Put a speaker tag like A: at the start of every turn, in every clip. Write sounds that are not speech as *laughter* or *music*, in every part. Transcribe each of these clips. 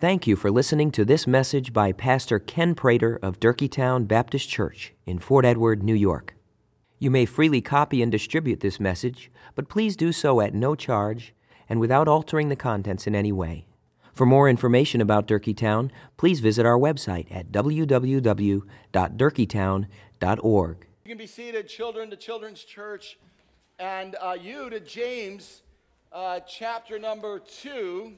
A: Thank you for listening to this message by Pastor Ken Prater of Durkeetown Baptist Church in Fort Edward, New York. You may freely copy and distribute this message, but please do so at no charge and without altering the contents in any way. For more information about Durkeetown, please visit our website at www.durkeetown.org.
B: You can be seated, children, to Children's Church, and uh, you to James uh, chapter number 2.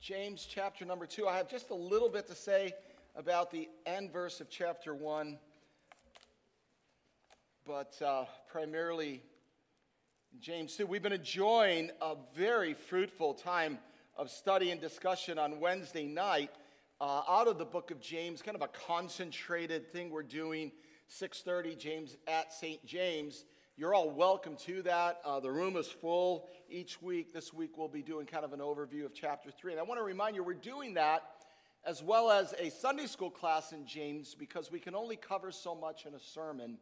B: James chapter number 2. I have just a little bit to say about the end verse of chapter 1, but uh, primarily James 2. We've been enjoying a very fruitful time of study and discussion on Wednesday night uh, out of the book of James, kind of a concentrated thing we're doing, 6:30 James at St. James. You're all welcome to that. Uh, the room is full each week. This week we'll be doing kind of an overview of chapter 3. And I want to remind you we're doing that as well as a Sunday school class in James because we can only cover so much in a sermon.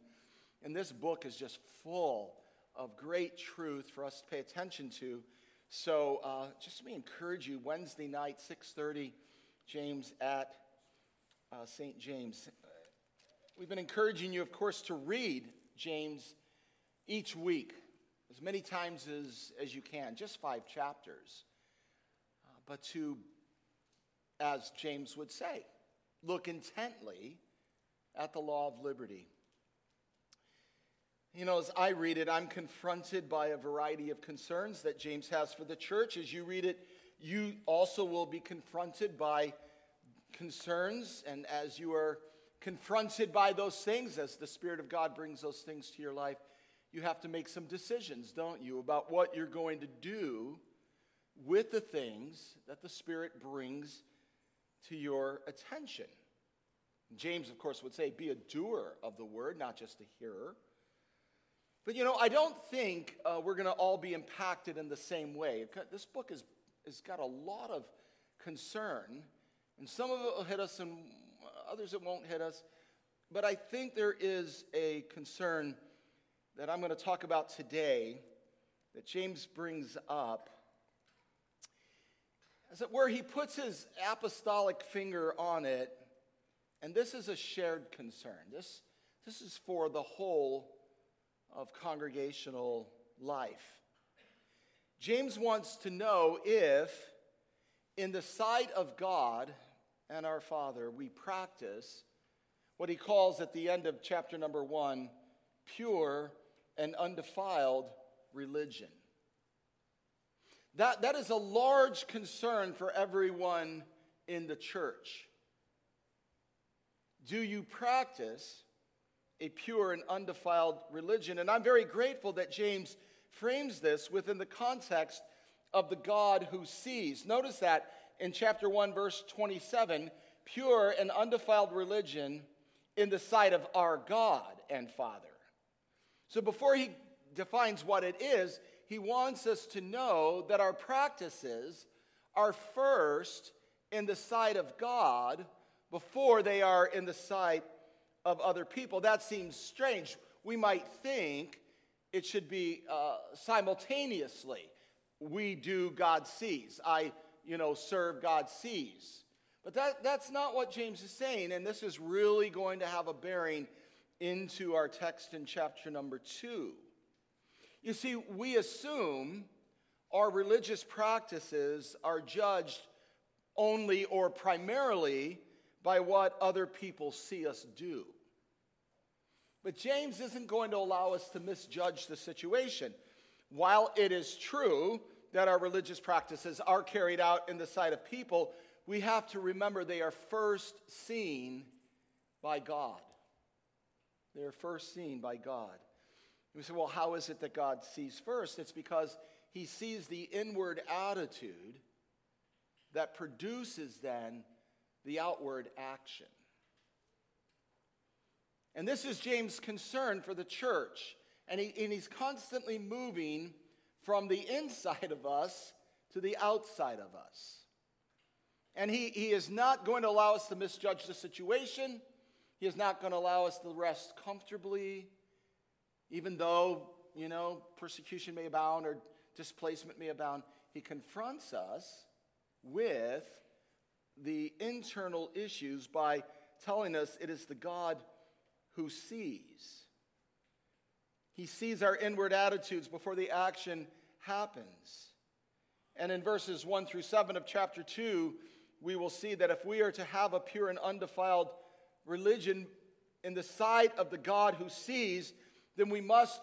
B: And this book is just full of great truth for us to pay attention to. So uh, just let me encourage you, Wednesday night, 6.30, James at uh, St. James. We've been encouraging you, of course, to read James each week, as many times as, as you can, just five chapters. Uh, but to, as James would say, look intently at the law of liberty. You know, as I read it, I'm confronted by a variety of concerns that James has for the church. As you read it, you also will be confronted by concerns, and as you are confronted by those things, as the Spirit of God brings those things to your life, you have to make some decisions, don't you, about what you're going to do with the things that the Spirit brings to your attention. James, of course, would say, be a doer of the word, not just a hearer. But you know, I don't think uh, we're going to all be impacted in the same way. This book has, has got a lot of concern, and some of it will hit us, and others it won't hit us. But I think there is a concern that I'm going to talk about today that James brings up is that where he puts his apostolic finger on it, and this is a shared concern. This, this is for the whole of congregational life. James wants to know if, in the sight of God and our Father, we practice what he calls at the end of chapter number one pure and undefiled religion. That, that is a large concern for everyone in the church. Do you practice a pure and undefiled religion? And I'm very grateful that James frames this within the context of the God who sees. Notice that in chapter 1, verse 27 pure and undefiled religion in the sight of our God and Father. So before he defines what it is, he wants us to know that our practices are first in the sight of God before they are in the sight of other people. That seems strange. We might think it should be uh, simultaneously. We do, God sees. I, you know, serve, God sees. But that, that's not what James is saying, and this is really going to have a bearing into our text in chapter number two. You see, we assume our religious practices are judged only or primarily by what other people see us do. But James isn't going to allow us to misjudge the situation. While it is true that our religious practices are carried out in the sight of people, we have to remember they are first seen by God. They're first seen by God. We say, well, how is it that God sees first? It's because he sees the inward attitude that produces then the outward action. And this is James' concern for the church. And, he, and he's constantly moving from the inside of us to the outside of us. And he, he is not going to allow us to misjudge the situation. He is not going to allow us to rest comfortably. Even though, you know, persecution may abound or displacement may abound, he confronts us with the internal issues by telling us it is the God who sees. He sees our inward attitudes before the action happens. And in verses 1 through 7 of chapter 2, we will see that if we are to have a pure and undefiled religion in the sight of the God who sees, then we must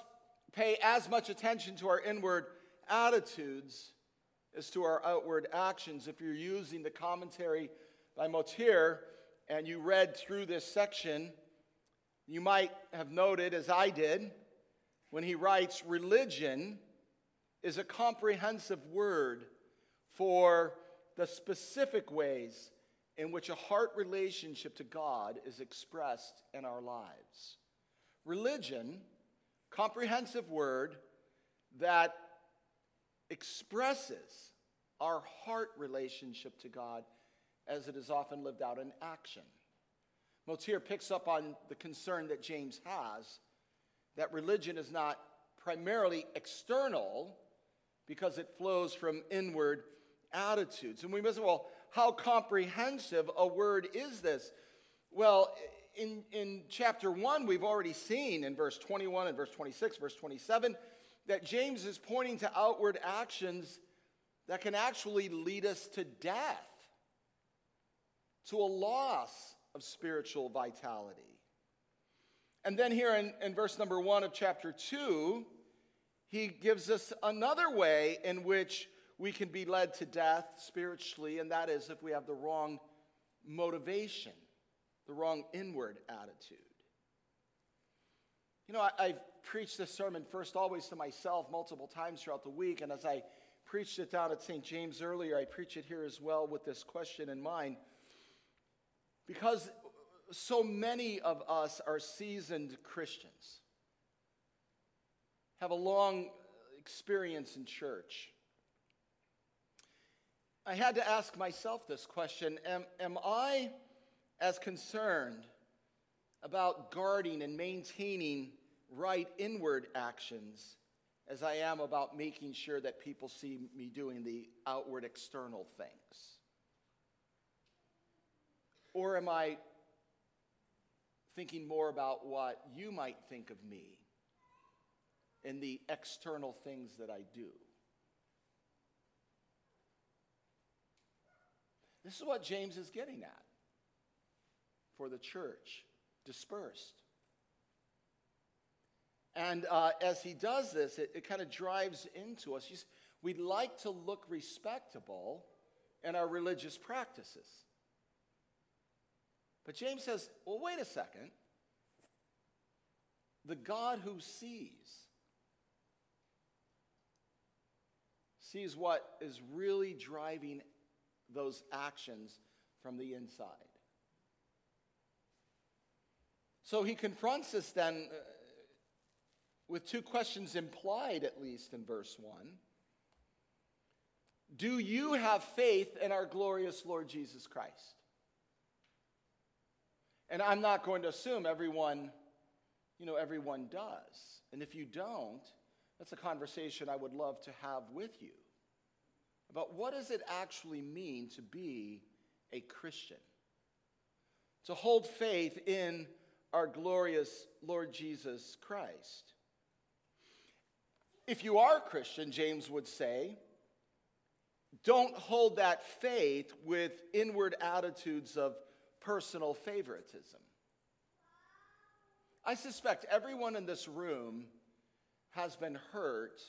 B: pay as much attention to our inward attitudes as to our outward actions. If you're using the commentary by Motyer and you read through this section, you might have noted, as I did, when he writes, religion is a comprehensive word for the specific ways in which a heart relationship to God is expressed in our lives. Religion, comprehensive word that expresses our heart relationship to God as it is often lived out in action. Motyer picks up on the concern that James has that religion is not primarily external because it flows from inward attitudes. And we must, well, how comprehensive a word is this? Well, in, in chapter 1, we've already seen in verse 21 and verse 26, verse 27, that James is pointing to outward actions that can actually lead us to death, to a loss of spiritual vitality. And then here in, in verse number 1 of chapter 2, he gives us another way in which we can be led to death spiritually, and that is if we have the wrong motivation, the wrong inward attitude. You know, I, have preached this sermon first always to myself multiple times throughout the week, and as I preached it down at St. James earlier, I preach it here as well with this question in mind. Because so many of us are seasoned Christians, have a long experience in church. I had to ask myself this question Am, am I as concerned about guarding and maintaining right inward actions as I am about making sure that people see me doing the outward external things? Or am I thinking more about what you might think of me in the external things that I do? This is what James is getting at for the church dispersed. And uh, as he does this, it, it kind of drives into us. He's, we'd like to look respectable in our religious practices. But James says, well, wait a second. The God who sees, sees what is really driving those actions from the inside. So he confronts us then uh, with two questions implied, at least in verse 1. Do you have faith in our glorious Lord Jesus Christ? And I'm not going to assume everyone, you know, everyone does. And if you don't, that's a conversation I would love to have with you about what does it actually mean to be a Christian? To hold faith in our glorious Lord Jesus Christ. If you are a Christian, James would say, don't hold that faith with inward attitudes of personal favoritism. I suspect everyone in this room has been hurt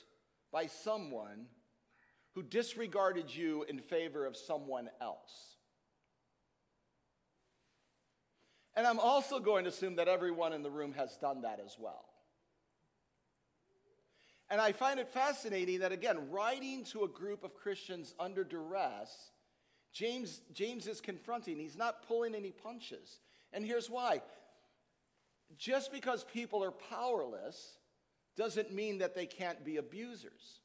B: by someone who disregarded you in favor of someone else. And I'm also going to assume that everyone in the room has done that as well. And I find it fascinating that, again, writing to a group of Christians under duress, James, James is confronting. He's not pulling any punches. And here's why just because people are powerless doesn't mean that they can't be abusers.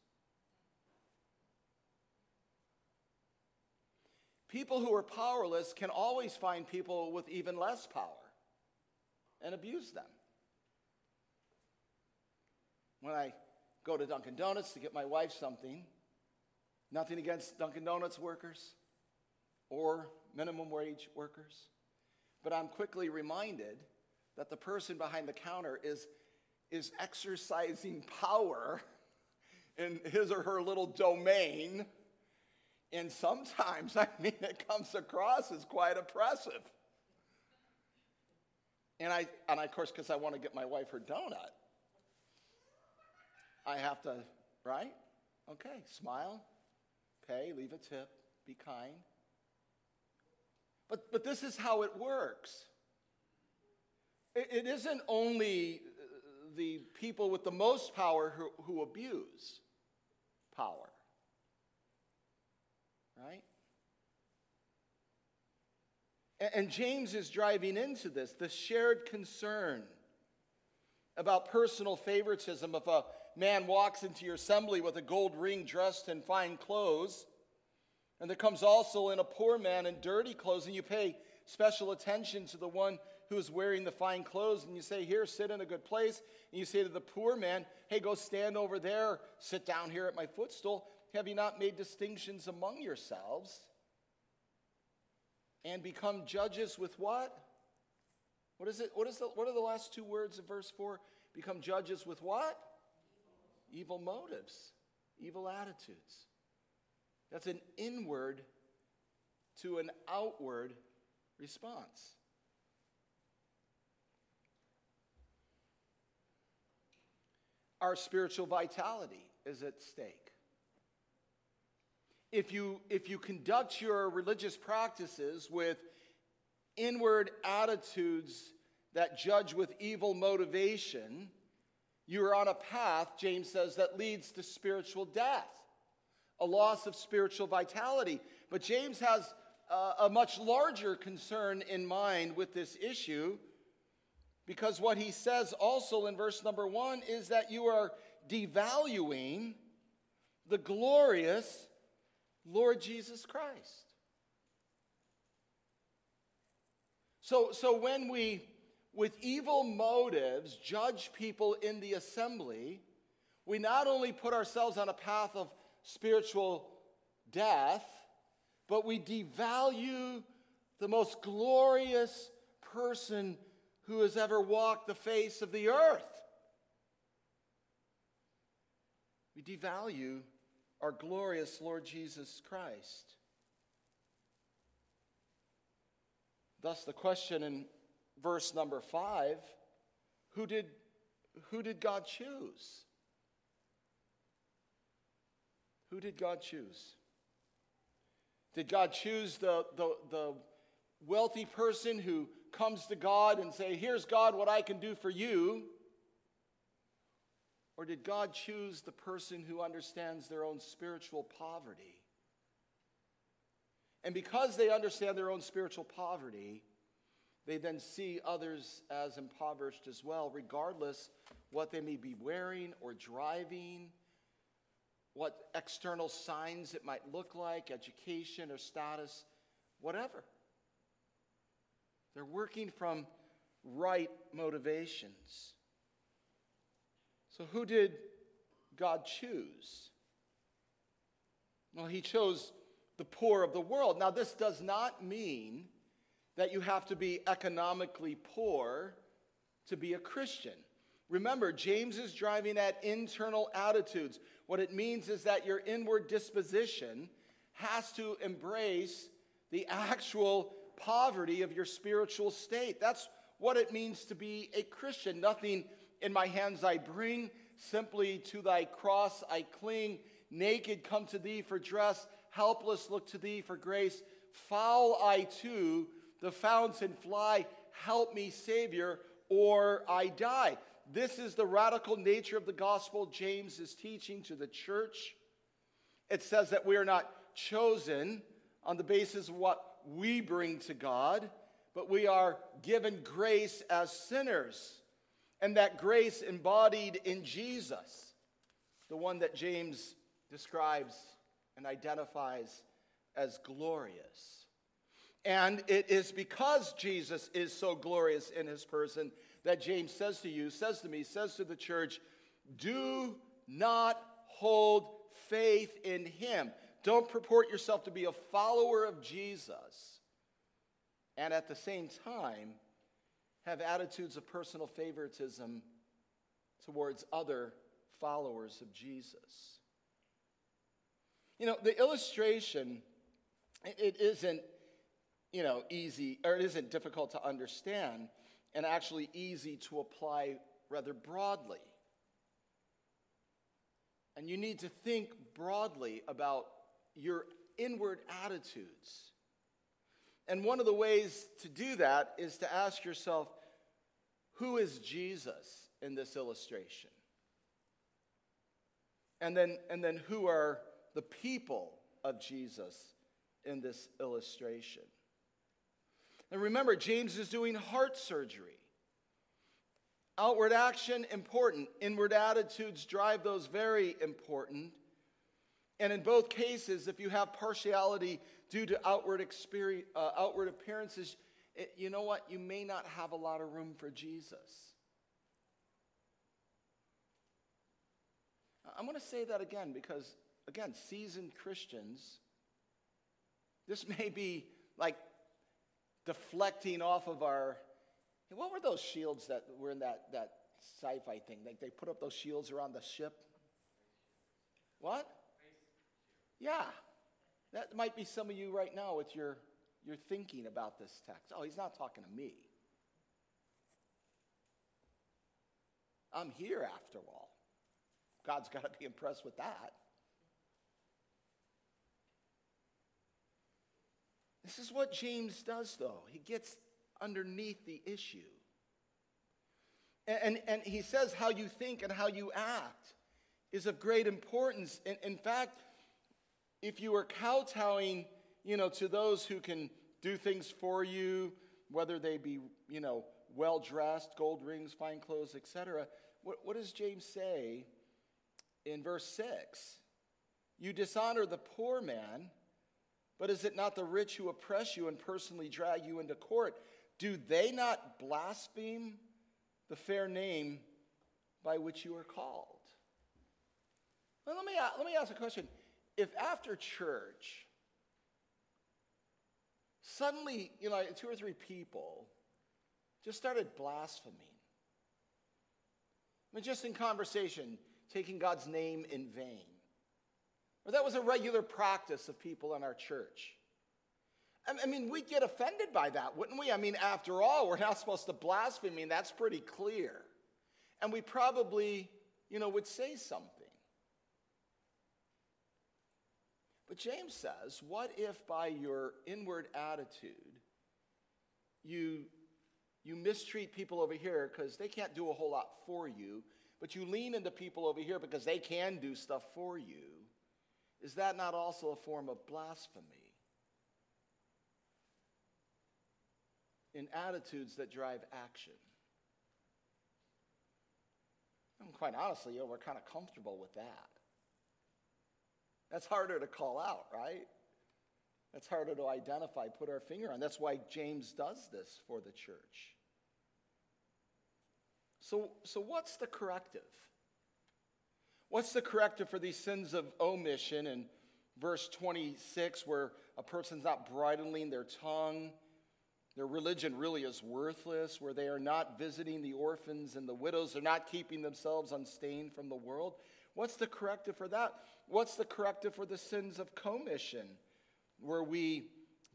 B: People who are powerless can always find people with even less power and abuse them. when I go to Dunkin' Donuts to get my wife something. Nothing against Dunkin' Donuts workers or minimum wage workers. But I'm quickly reminded that the person behind the counter is, is exercising power *laughs* in his or her little domain. And sometimes, *laughs* I mean, it comes across as quite oppressive. And I, and I, of course, because I want to get my wife her donut, I have to, right? Okay, smile, pay, leave a tip, be kind. But, but this is how it works. It, it isn't only uh, the people with the most power who, who abuse power, right? And, James is driving into this the shared concern about personal favoritism. If a man walks into your assembly with a gold ring dressed in fine clothes, and there comes also in a poor man in dirty clothes, and you pay special attention to the one who is wearing the fine clothes, and you say, Here, sit in a good place. And you say to the poor man, Hey, go stand over there, sit down here at my footstool. Have you not made distinctions among yourselves? And become judges with what? What is it? What, is the, what are the last two words of verse 4? Become judges with what? Evil motives, evil attitudes. That's an inward to an outward response. Our spiritual vitality is at stake. If you, if you conduct your religious practices with inward attitudes that judge with evil motivation, you are on a path, James says, that leads to spiritual death, a loss of spiritual vitality. But James has a much larger concern in mind with this issue because what he says also in verse number one is that you are devaluing the glorious Lord Jesus Christ. So, so when we with evil motives judge people in the assembly, we not only put ourselves on a path of spiritual death, but we devalue the most glorious person who has ever walked the face of the earth. We devalue our glorious Lord Jesus Christ. Thus, the question in verse number five who did, who did God choose? Who did God choose? Did God choose the, the, the wealthy person who comes to God and say, Here's God, what I can do for you? Or did God choose the person who understands their own spiritual poverty? And because they understand their own spiritual poverty, they then see others as impoverished as well, regardless what they may be wearing or driving, what external signs it might look like, education or status, whatever. They're working from right motivations. So, who did God choose? Well, He chose the poor of the world. Now, this does not mean that you have to be economically poor to be a Christian. Remember, James is driving at internal attitudes. What it means is that your inward disposition has to embrace the actual poverty of your spiritual state. That's what it means to be a Christian. Nothing in my hands I bring, simply to thy cross I cling. Naked come to thee for dress, helpless look to thee for grace. Foul I to the fountain fly, help me, Savior, or I die. This is the radical nature of the gospel James is teaching to the church. It says that we are not chosen on the basis of what we bring to God, but we are given grace as sinners. And that grace embodied in Jesus, the one that James describes and identifies as glorious. And it is because Jesus is so glorious in his person that James says to you, says to me, says to the church, do not hold faith in him. Don't purport yourself to be a follower of Jesus and at the same time have attitudes of personal favoritism towards other followers of Jesus. You know, the illustration, it isn't, you know, easy, or it isn't difficult to understand, and actually easy to apply rather broadly. And you need to think broadly about your inward attitudes. And one of the ways to do that is to ask yourself, who is Jesus in this illustration? And then, and then who are the people of Jesus in this illustration? And remember, James is doing heart surgery. Outward action, important. Inward attitudes drive those very important. And in both cases, if you have partiality due to outward, experience, uh, outward appearances, it, you know what? You may not have a lot of room for Jesus. I'm going to say that again because, again, seasoned Christians, this *laughs* may be like deflecting off of our. What were those shields that were in that, that sci fi thing? Like they put up those shields around the ship? What? Yeah. That might be some of you right now with your, your thinking about this text. Oh, he's not talking to me. I'm here after all. God's got to be impressed with that. This is what James does, though. He gets underneath the issue. And, and, and, he says how you think and how you act is of great importance. In, in fact, if you are kowtowing, you know, to those who can do things for you, whether they be, you know, well dressed, gold rings, fine clothes, etc., what, what does James say in verse 6? You dishonor the poor man but is it not the rich who oppress you and personally drag you into court? Do they not blaspheme the fair name by which you are called? Well, let, me, let me ask a question. If after church, suddenly, you know, two or three people just started blaspheming, I mean, just in conversation, taking God's name in vain, or that was a regular practice of people in our church. I mean, we'd get offended by that, wouldn't we? I mean, after all, we're not supposed to blaspheme. Mean, that's pretty clear. And we probably, you know, would say something. But James says, what if by your inward attitude, you, you mistreat people over here because they can't do a whole lot for you, but you lean into people over here because they can do stuff for you? Is that not also a form of blasphemy? In attitudes that drive action. And quite honestly, you know, we're kind of comfortable with that. That's harder to call out, right? That's harder to identify, put our finger on. That's why James does this for the church. So, so what's the corrective? What's the corrective for these sins of omission in verse 26, where a person's not bridling their tongue? Their religion really is worthless, where they are not visiting the orphans and the widows, they're not keeping themselves unstained from the world. What's the corrective for that? What's the corrective for the sins of commission, where we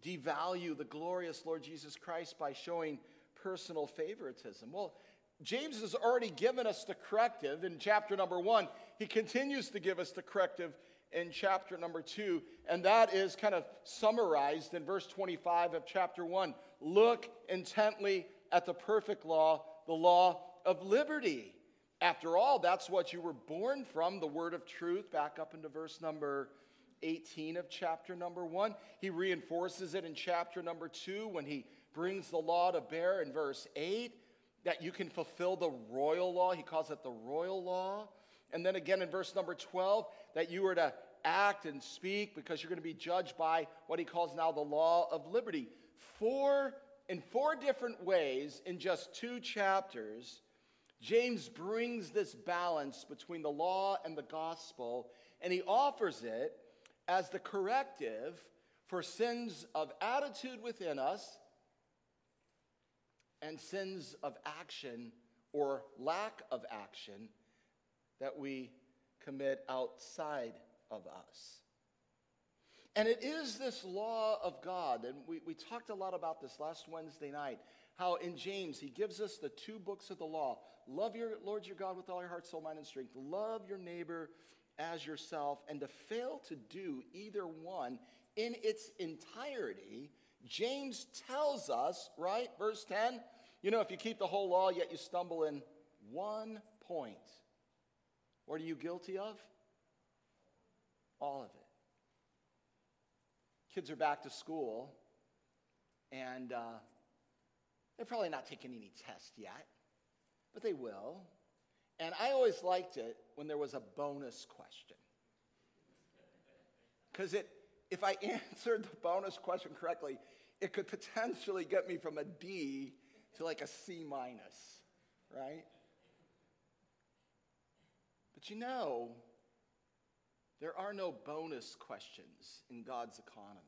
B: devalue the glorious Lord Jesus Christ by showing personal favoritism? Well, James has already given us the corrective in chapter number one. He continues to give us the corrective in chapter number two, and that is kind of summarized in verse 25 of chapter one. Look intently at the perfect law, the law of liberty. After all, that's what you were born from, the word of truth, back up into verse number 18 of chapter number one. He reinforces it in chapter number two when he brings the law to bear in verse 8 that you can fulfill the royal law. He calls it the royal law. And then again in verse number 12, that you are to act and speak because you're going to be judged by what he calls now the law of liberty. Four, in four different ways, in just two chapters, James brings this balance between the law and the gospel, and he offers it as the corrective for sins of attitude within us and sins of action or lack of action that we commit outside of us. And it is this law of God, and we, we talked a lot about this last Wednesday night, how in James he gives us the two books of the law love your Lord your God with all your heart, soul, mind, and strength, love your neighbor as yourself, and to fail to do either one in its entirety, James tells us, right, verse 10, you know, if you keep the whole law, yet you stumble in one point, what are you guilty of? All of it. Kids are back to school, and uh, they're probably not taking any tests yet, but they will. And I always liked it when there was a bonus question. Because it, if I *laughs* answered the bonus question correctly, it could potentially get me from a D to like a C minus, right? But you know, there are no bonus questions in God's economy.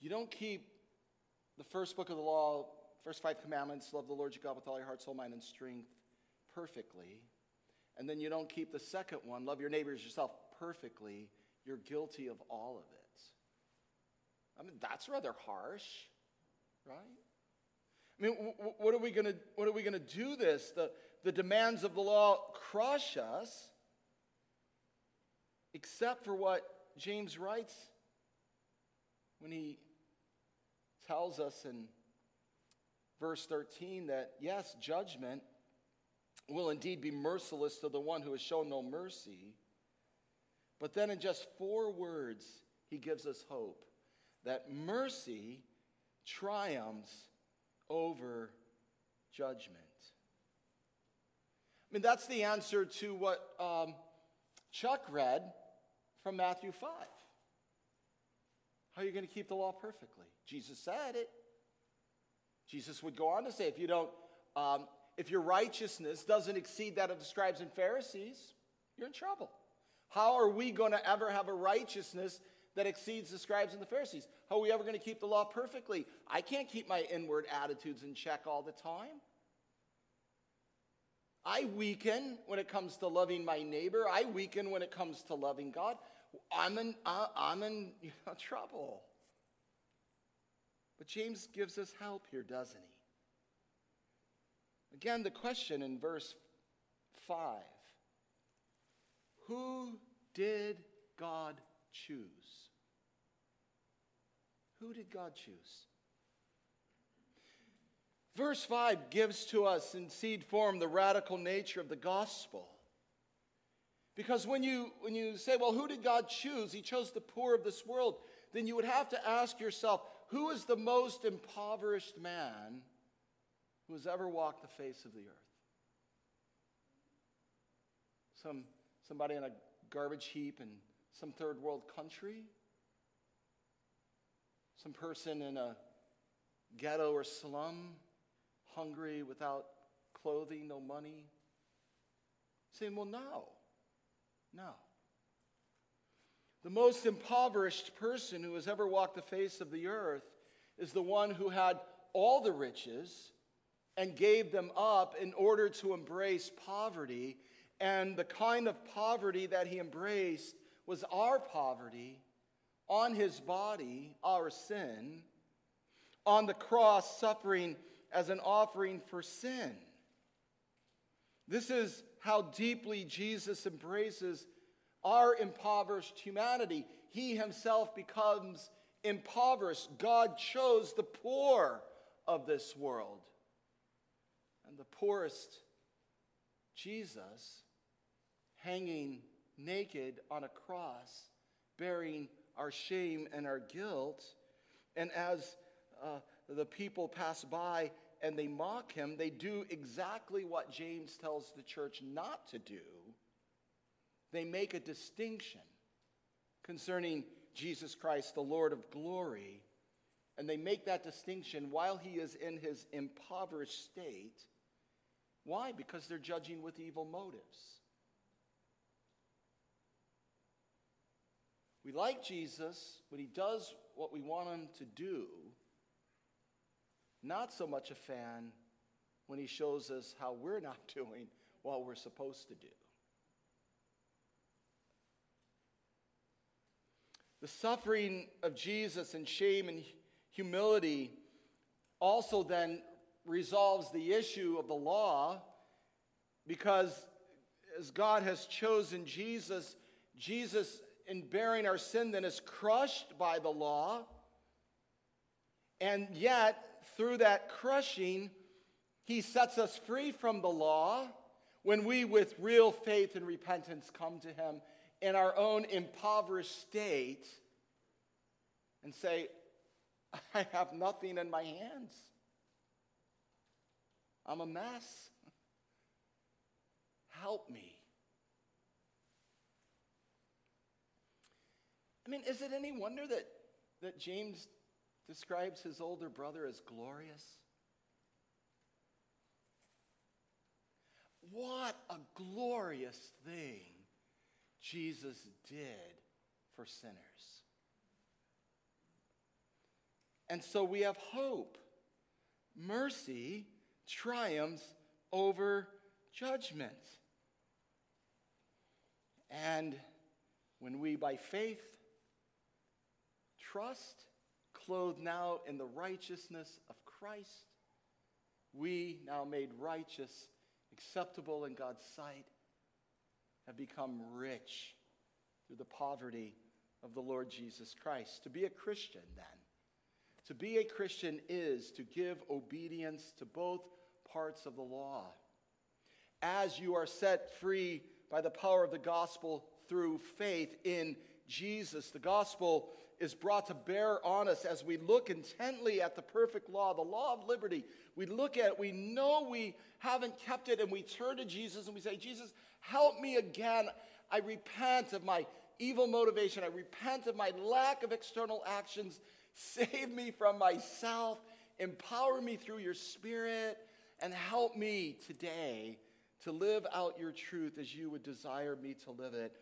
B: You don't keep the first book of the law, first five commandments, love the Lord your God with all your heart, soul, mind, and strength perfectly. And then you don't keep the second one, love your neighbors yourself perfectly. You're guilty of all of it. I mean, that's rather harsh, right? I mean, what are we going to what are we going to do this? The, the demands of the law crush us, except for what James writes when he tells us in verse 13 that yes, judgment will indeed be merciless to the one who has shown no mercy. But then, in just four words, he gives us hope that mercy triumphs over judgment. I mean, that's the answer to what um, Chuck read from Matthew 5. How are you going to keep the law perfectly? Jesus said it. Jesus would go on to say, if you don't, um, if your righteousness doesn't exceed that of the scribes and Pharisees, you're in trouble. How are we going to ever have a righteousness that exceeds the scribes and the Pharisees? How are we ever going to keep the law perfectly? I can't keep my inward attitudes in check all the time. I weaken when it comes to loving my neighbor. I weaken when it comes to loving God. I'm in, uh, I'm in you *laughs* know, trouble. But James gives us help here, doesn't he? Again, the question in verse 5 Who did God choose? Who did God choose? Verse 5 gives to us in seed form the radical nature of the gospel. Because when you, when you say, well, who did God choose? He chose the poor of this world. Then you would have to ask yourself, who is the most impoverished man who has ever walked the face of the earth? Some, somebody in a garbage heap in some third world country? Some person in a ghetto or slum? hungry, without clothing, no money? Saying, well, no, no. The most impoverished person who has ever walked the face of the earth is the one who had all the riches and gave them up in order to embrace poverty. And the kind of poverty that he embraced was our poverty on his body, our sin, on the cross, suffering as an offering for sin. This is how deeply Jesus embraces our impoverished humanity. He himself becomes impoverished. God chose the poor of this world. And the poorest, Jesus, hanging naked on a cross, bearing our shame and our guilt. And as uh, the people pass by and they mock him, they do exactly what James tells the church not to do. They make a distinction concerning Jesus Christ, the Lord of glory, And they make that distinction while he is in his impoverished state. Why? Because they're judging with evil motives. We like Jesus when he does what we want him to do, not so much a fan when he shows us how we're not *laughs* doing what we're supposed to do. The suffering of Jesus and shame and humility also then resolves the issue of the law because as God has chosen Jesus, Jesus, in bearing our sin, then is crushed by the law. And yet, through that crushing, he sets us free from the law when we, with real faith and repentance, come to him in our own impoverished state and say, I have nothing in my hands. I'm a mess. Help me. I mean, is it any wonder that, that James describes his older brother as glorious? What a glorious thing Jesus did for sinners. And so we have hope. Mercy triumphs over judgment. And when we, by faith, trust, clothed now in the righteousness of Christ, we, now made righteous, acceptable in God's sight, have become rich through the poverty of the Lord Jesus Christ. To be a Christian, then, to be a Christian is to give obedience to both parts of the law. As you are set free by the power of the gospel through faith in Jesus, the gospel is brought to bear on us as we look intently at the perfect law, the law of liberty. We look at it, we know we haven't kept it, and we turn to Jesus and we say, Jesus, help me again. I repent of my evil motivation. I repent of my lack of external actions. Save me from myself. Empower me through your spirit. And help me today to live out your truth as you would desire me to live it.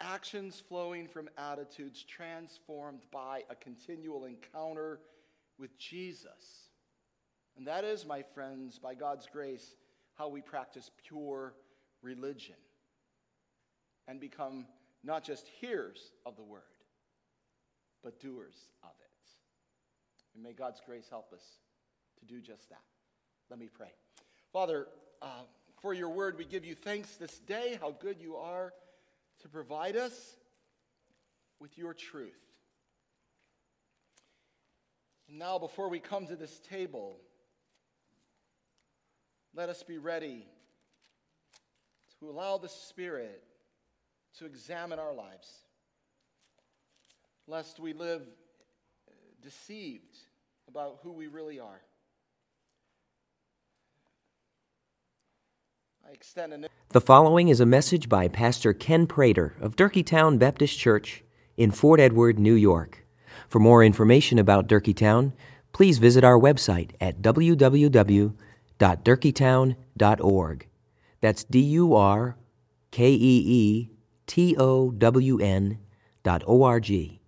B: Actions flowing from attitudes transformed by a continual encounter with Jesus. And that is, my friends, by God's grace, how we practice pure religion and become not just hearers of the word, but doers of it. And may God's grace help us to do just that. Let me pray. Father, uh, for your word, we give you thanks this day, how good you are to provide us with your truth. And now, before we come to this table, let us be ready to allow the Spirit to examine our lives, lest we live deceived about who we really are. I extend an
A: the following is a message by Pastor Ken Prater of Durkeetown Baptist Church in Fort Edward, New York. For more information about Durkeetown, please visit our website at www.durkeetown.org. That's D U R K E E T O W N dot O R G.